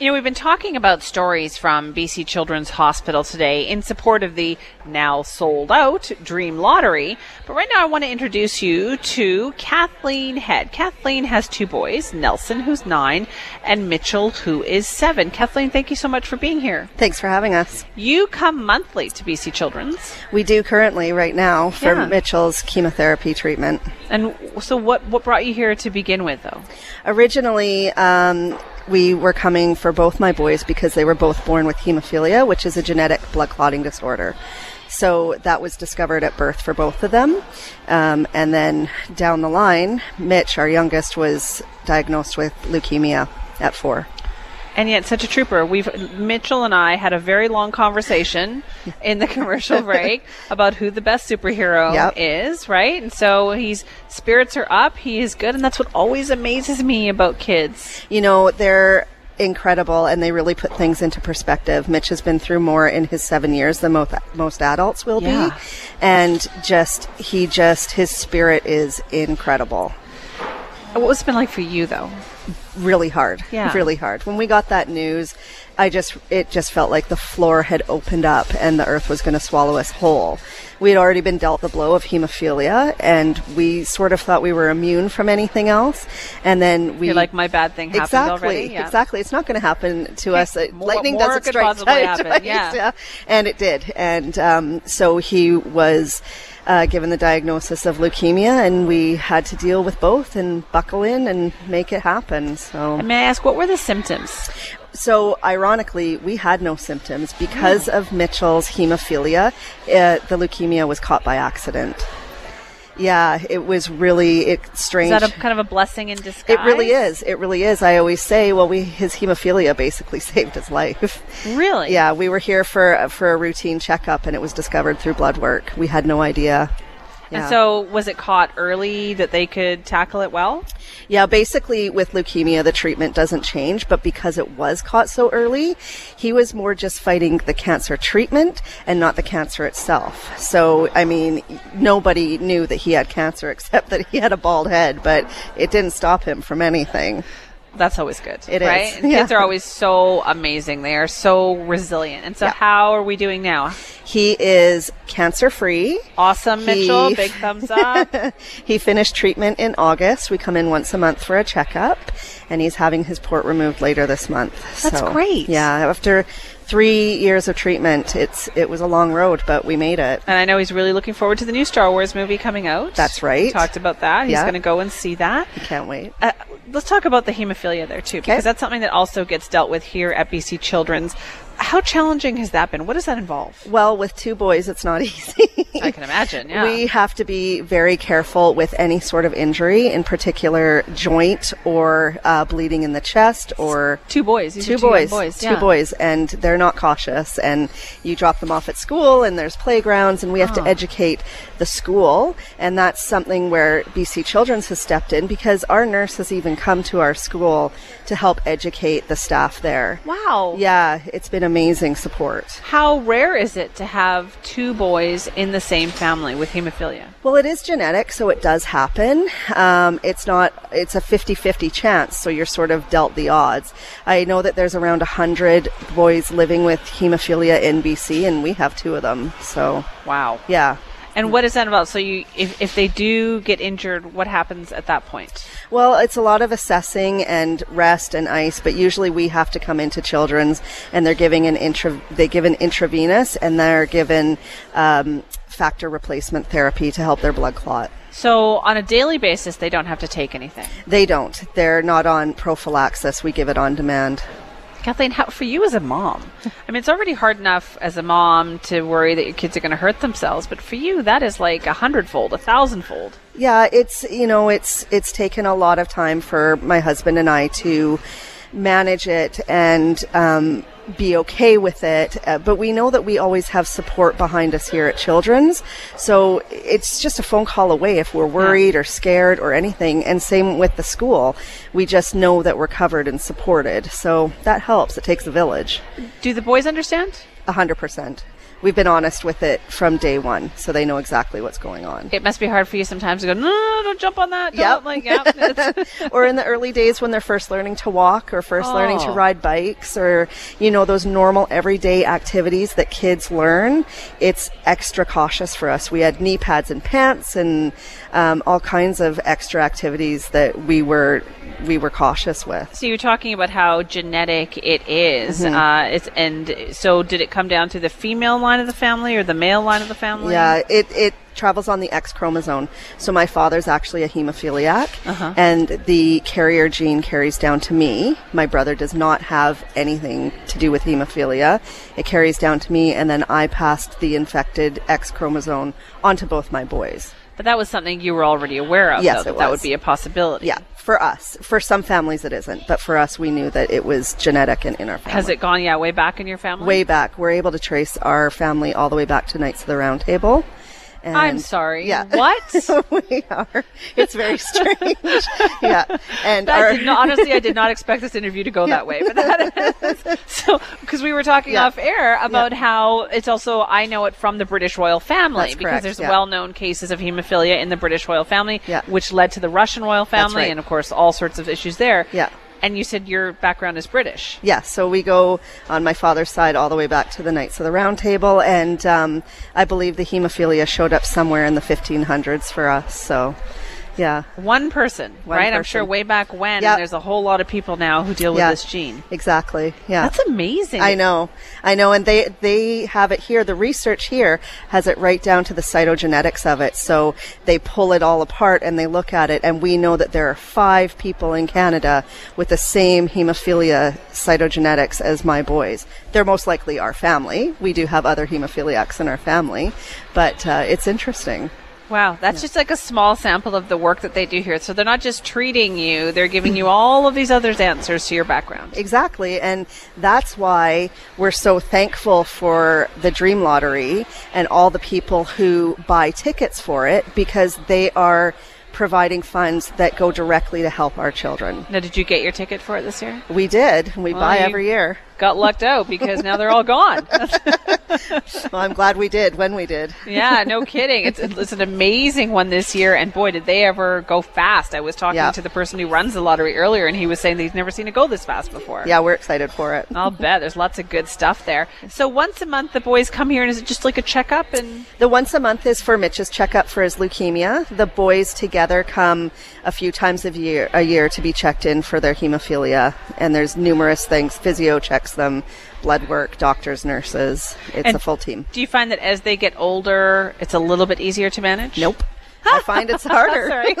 You know, we've been talking about stories from BC Children's Hospital today in support of the now sold out Dream Lottery. But right now, I want to introduce you to Kathleen Head. Kathleen has two boys Nelson, who's nine, and Mitchell, who is seven. Kathleen, thank you so much for being here. Thanks for having us. You come monthly to BC Children's. We do currently, right now, for Yeah. Mitchell's chemotherapy treatment. And so, what, what brought you here to begin with, though? Originally, um, we were coming for both my boys because they were both born with hemophilia, which is a genetic blood clotting disorder. So that was discovered at birth for both of them. Um, and then down the line, Mitch, our youngest, was diagnosed with leukemia at four. And yet, such a trooper. We've Mitchell and I had a very long conversation in the commercial break about who the best superhero Yep. is, right? And so he's spirits are up. He is good, and that's what always amazes me about kids. you know, they're incredible and they really put things into perspective. Mitch has been through more in his seven years than most, most adults will Yeah. be. And just, he just, his spirit is incredible. What was it been like for you, though? Really hard. Yeah. Really hard. When we got that news, I just, it just felt like the floor had opened up and the earth was going to swallow us whole. We had already been dealt the blow of hemophilia and we sort of thought we were immune from anything else. And then we. You're like, my bad thing happened exactly, already. Yeah. Exactly. It's not going to happen to us. More- Lightning more doesn't strike twice, happen, twice, yeah. And it did. And um, so he was uh, given the diagnosis of leukemia, and we had to deal with both and buckle in and make it happen. So. And may I ask, what were the symptoms? So, ironically, we had no symptoms because of Mitchell's hemophilia. Uh, the leukemia was caught by accident. Yeah, it was really it strange. Is that a kind of a blessing in disguise? it really is. It really is. I always say, well, we his hemophilia basically saved his life. Really? Yeah, we were here for for a routine checkup, and it was discovered through blood work. We had no idea. And so, was it caught early that they could tackle it well? Yeah, basically with leukemia, the treatment doesn't change, but because it was caught so early, he was more just fighting the cancer treatment and not the cancer itself. So, I mean, nobody knew that he had cancer except that he had a bald head, but it didn't stop him from anything. That's always good. It is, right? And yeah. kids are always so amazing. They are so resilient. And so, Yeah. how are we doing now? He is cancer free. Awesome, He- Mitchell. Big thumbs up. he finished treatment in August. We come in once a month for a checkup, and he's having his port removed later this month. That's So, great. Yeah, after three years of treatment, it's it was a long road, but we made it. and I know he's really looking forward to the new Star Wars movie coming out. That's right. We talked about that. He's Yeah. going to go and see that. Can't wait. Uh, let's talk about the hemophilia there too, because that's something that also gets dealt with here at BC Children's. How challenging has that been? What does that involve? Well, with two boys, it's not easy. I can imagine. Yeah. We have to be very careful with any sort of injury, in particular joint or uh, bleeding in the chest or two boys. These two two boys, boys. two yeah. boys, and they're not cautious. And you drop them off at school, and there's playgrounds, and we have Oh. to educate the school. And that's something where BC Children's has stepped in because our nurse has even come to our school to help educate the staff there. Wow. Yeah, it's been amazing support. How rare is it to have two boys in the same family with hemophilia? Well, it is genetic, so it does happen. Um, it's not, it's a 50 50 chance, so you're sort of dealt the odds. I know that there's around 100 boys living with hemophilia in BC, and we have two of them. So, Wow. yeah. And what is that about? So you, if, if they do get injured, what happens at that point? Well, it's a lot of assessing and rest and ice, but usually we have to come into children's and they're giving an intra, they give an intravenous and they're given um, factor replacement therapy to help their blood clot. So on a daily basis, they don't have to take anything. They don't. They're not on prophylaxis. We give it on demand. Kathleen, how, for you as a mom, I mean, it's already hard enough as a mom to worry that your kids are going to hurt themselves, but for you, that is like a hundredfold, a thousandfold. Yeah, it's you know, it's it's taken a lot of time for my husband and I to manage it and um, be okay with it. Uh, but we know that we always have support behind us here at Children's, so it's just a phone call away if we're worried or scared or anything. And same with the school, we just know that we're covered and supported. So that helps. It takes a village. Do the boys understand? A hundred percent. We've been honest with it from day one, so they know exactly what's going on. It must be hard for you sometimes to go, no, no, no don't jump on that. Don't. Yep. Like, yep. or in the early days when they're first learning to walk or first learning to Oh. ride bikes or, you know, those normal everyday activities that kids learn, it's extra cautious for us. We had knee pads and pants and um, all kinds of extra activities that we were we were cautious with. So you're talking about how genetic it is. Mm-hmm. Uh, it's and so did it come down to the female line of the family or the male line of the family? Yeah, it, it travels on the X chromosome. So my father's actually a hemophiliac, Uh-huh. and the carrier gene carries down to me. My brother does not have anything to do with hemophilia. It carries down to me, and then I passed the infected X chromosome onto both my boys. But that was something you were already aware of. Yes, though, that, that would be a possibility. Yeah, for us. For some families, it isn't, but for us, we knew that it was genetic and in our family. Has it gone? Yeah, way back in your family. way back? We're able to trace our family all the way back to Knights of the Round Table. And I'm sorry. Yeah. What? we are. It's very strange. yeah. And our, did not, honestly, I did not expect this interview to go that way. But that so because we were talking Yeah. off air about how it's also I know it from the British royal family That's because correct, there's yeah. well-known cases of hemophilia in the British royal family, Yeah. which led to the Russian royal family, right. and of course all sorts of issues there. Yeah. And you said your background is British. yeah, so we go on my father's side all the way back to the Knights of the Round Table, and um, I believe the hemophilia showed up somewhere in the 1500s for us. So, yeah. One person, One right? I'm sure way back when. Yep. There's a whole lot of people now who deal with yeah. this gene. Exactly. Yeah. That's amazing. I know, I know, and they they have it here. The research here has it right down to the cytogenetics of it. So they pull it all apart and they look at it, and we know that there are five people in Canada with the same hemophilia cytogenetics as my boys. They're most likely our family. We do have other hemophiliacs in our family, but uh, it's interesting. Wow, that's just like a small sample of the work that they do here. So they're not just treating you, they're giving you all of these other answers to your background. Exactly. And that's why we're so thankful for the Dream Lottery and all the people who buy tickets for it because they are providing funds that go directly to help our children. Now, did you get your ticket for it this year? We did. We buy every year. Got lucked out because now they're all gone. Well, I'm glad we did when we did. yeah, no kidding. It's, it's an amazing one this year, and boy, did they ever go fast. I was talking Yeah. to the person who runs the lottery earlier, and he was saying that he's never seen it go this fast before. Yeah, we're excited for it. I'll bet. There's lots of good stuff there. So once a month, the boys come here, and is it just like a checkup? And The once a month is for Mitch's checkup for his leukemia. The boys together come a few times a year, a year to be checked in for their hemophilia. And there's numerous things. Physio checks them, blood work, doctors, nurses. It's And- a full team. do you find that as they get older, it's a little bit easier to manage? Nope. I find it's harder.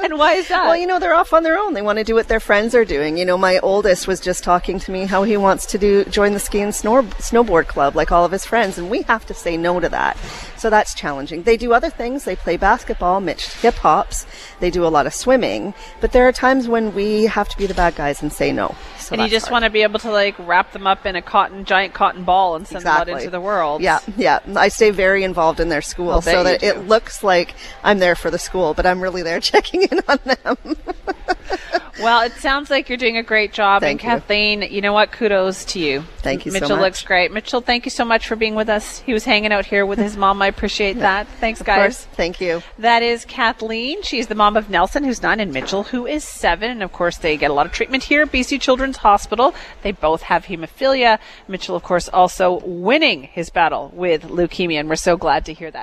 And why is that? Well, you know, they're off on their own. They want to do what their friends are doing. You know, my oldest was just talking to me how he wants to do join the ski and snor- snowboard club like all of his friends, and we have to say no to that. So that's challenging. They do other things. They play basketball, Mitch hip hops. They do a lot of swimming, but there are times when we have to be the bad guys and say no. So and you just hard. want to be able to like wrap them up in a cotton giant cotton ball and send them out into the world. Yeah, yeah. I stay very involved in their school so that it looks like I'm there for the school, but I'm really there checking in on them. Well, it sounds like you're doing a great job. Thank and you. Kathleen, you know what? Kudos to you. Thank you so Mitchell much. looks great. Mitchell, thank you so much for being with us. He was hanging out here with his mom. I appreciate that. Thanks, Of guys. course. Thank you. That is Kathleen. She's the mom of Nelson, who's nine, and Mitchell, who is seven. And of course, they get a lot of treatment here at BC Children's Hospital. They both have hemophilia. Mitchell, of course, also winning his battle with leukemia, and we're so glad to hear that.